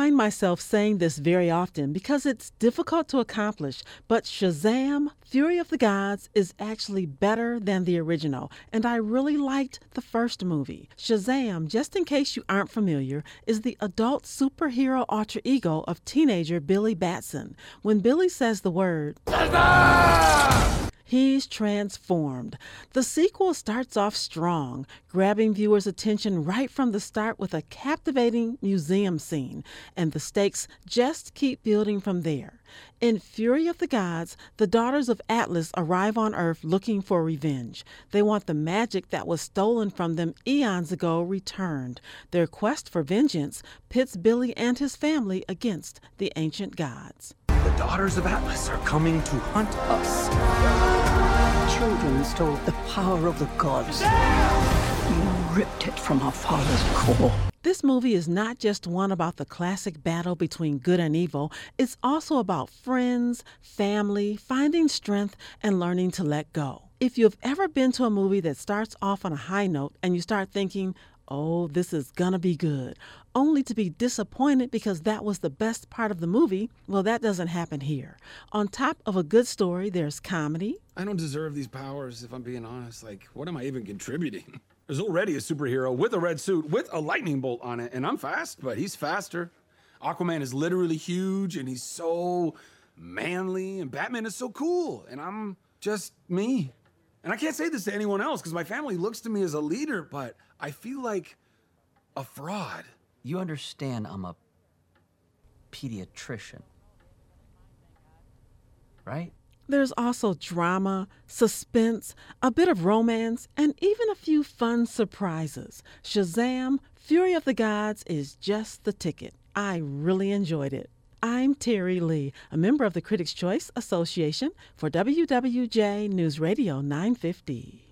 find myself saying this very often because it's difficult to accomplish, but Shazam! Fury of the Gods is actually better than the original, and I really liked the first movie. Shazam, just in case you aren't familiar, is the adult superhero alter ego of teenager Billy Batson. When Billy says the word, Shazam! He's transformed. The sequel starts off strong, grabbing viewers' attention right from the start with a captivating museum scene, and the stakes just keep building from there. In Fury of the Gods, the daughters of Atlas arrive on Earth looking for revenge. They want the magic that was stolen from them eons ago returned. Their quest for vengeance pits Billy and his family against the ancient gods. The daughters of Atlas are coming to hunt us. Children stole the power of the gods. You ripped it from our father's core. This movie is not just one about the classic battle between good and evil, it's also about friends, family, finding strength, and learning to let go. If you've ever been to a movie that starts off on a high note and you start thinking, oh, this is gonna be good, only to be disappointed because that was the best part of the movie, well, that doesn't happen here. On top of a good story, there's comedy. I don't deserve these powers, if I'm being honest. Like, what am I even contributing? There's already a superhero with a red suit with a lightning bolt on it, and I'm fast, but he's faster. Aquaman is literally huge, and he's so manly, and Batman is so cool, and I'm just me. And I can't say this to anyone else because my family looks to me as a leader, but I feel like a fraud. You understand I'm a pediatrician, right? There's also drama, suspense, a bit of romance, and even a few fun surprises. Shazam! Fury of the Gods is just the ticket. I really enjoyed it. I'm Terri Lee, a member of the Critics' Choice Association for WWJ News Radio 950.